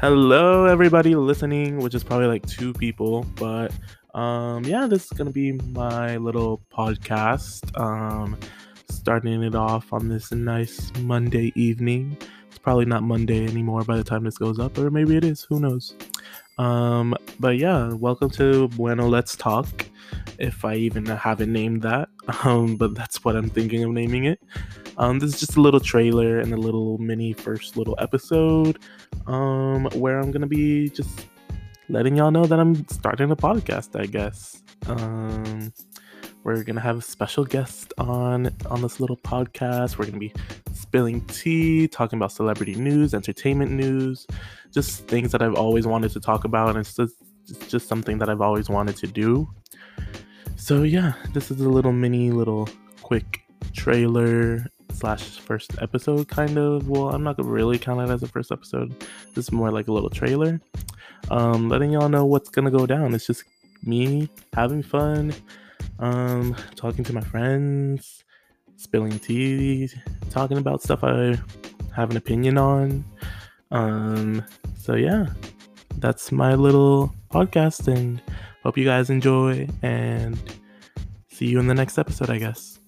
Hello, everybody listening, which is probably like two people, but um, yeah, this is gonna be my little podcast. Um, starting it off on this nice Monday evening. It's probably not Monday anymore by the time this goes up, or maybe it is. Who knows? Um, but yeah, welcome to Bueno Let's Talk. If I even haven't named that, um, but that's what I'm thinking of naming it. Um, this is just a little trailer and a little mini first little episode um, where I'm gonna be just letting y'all know that I'm starting a podcast. I guess um, we're gonna have a special guest on on this little podcast. We're gonna be spilling tea, talking about celebrity news, entertainment news, just things that I've always wanted to talk about, and it's just it's just something that I've always wanted to do. So yeah, this is a little mini little quick trailer slash first episode kind of. Well i'm not gonna really count it as a first episode. This is more like a little trailer. Um letting y'all know what's gonna go down. It's just me having fun um talking to my friends spilling tea talking about stuff i have an opinion on. Um so yeah that's my little podcast and hope you guys enjoy and see you in the next episode i guess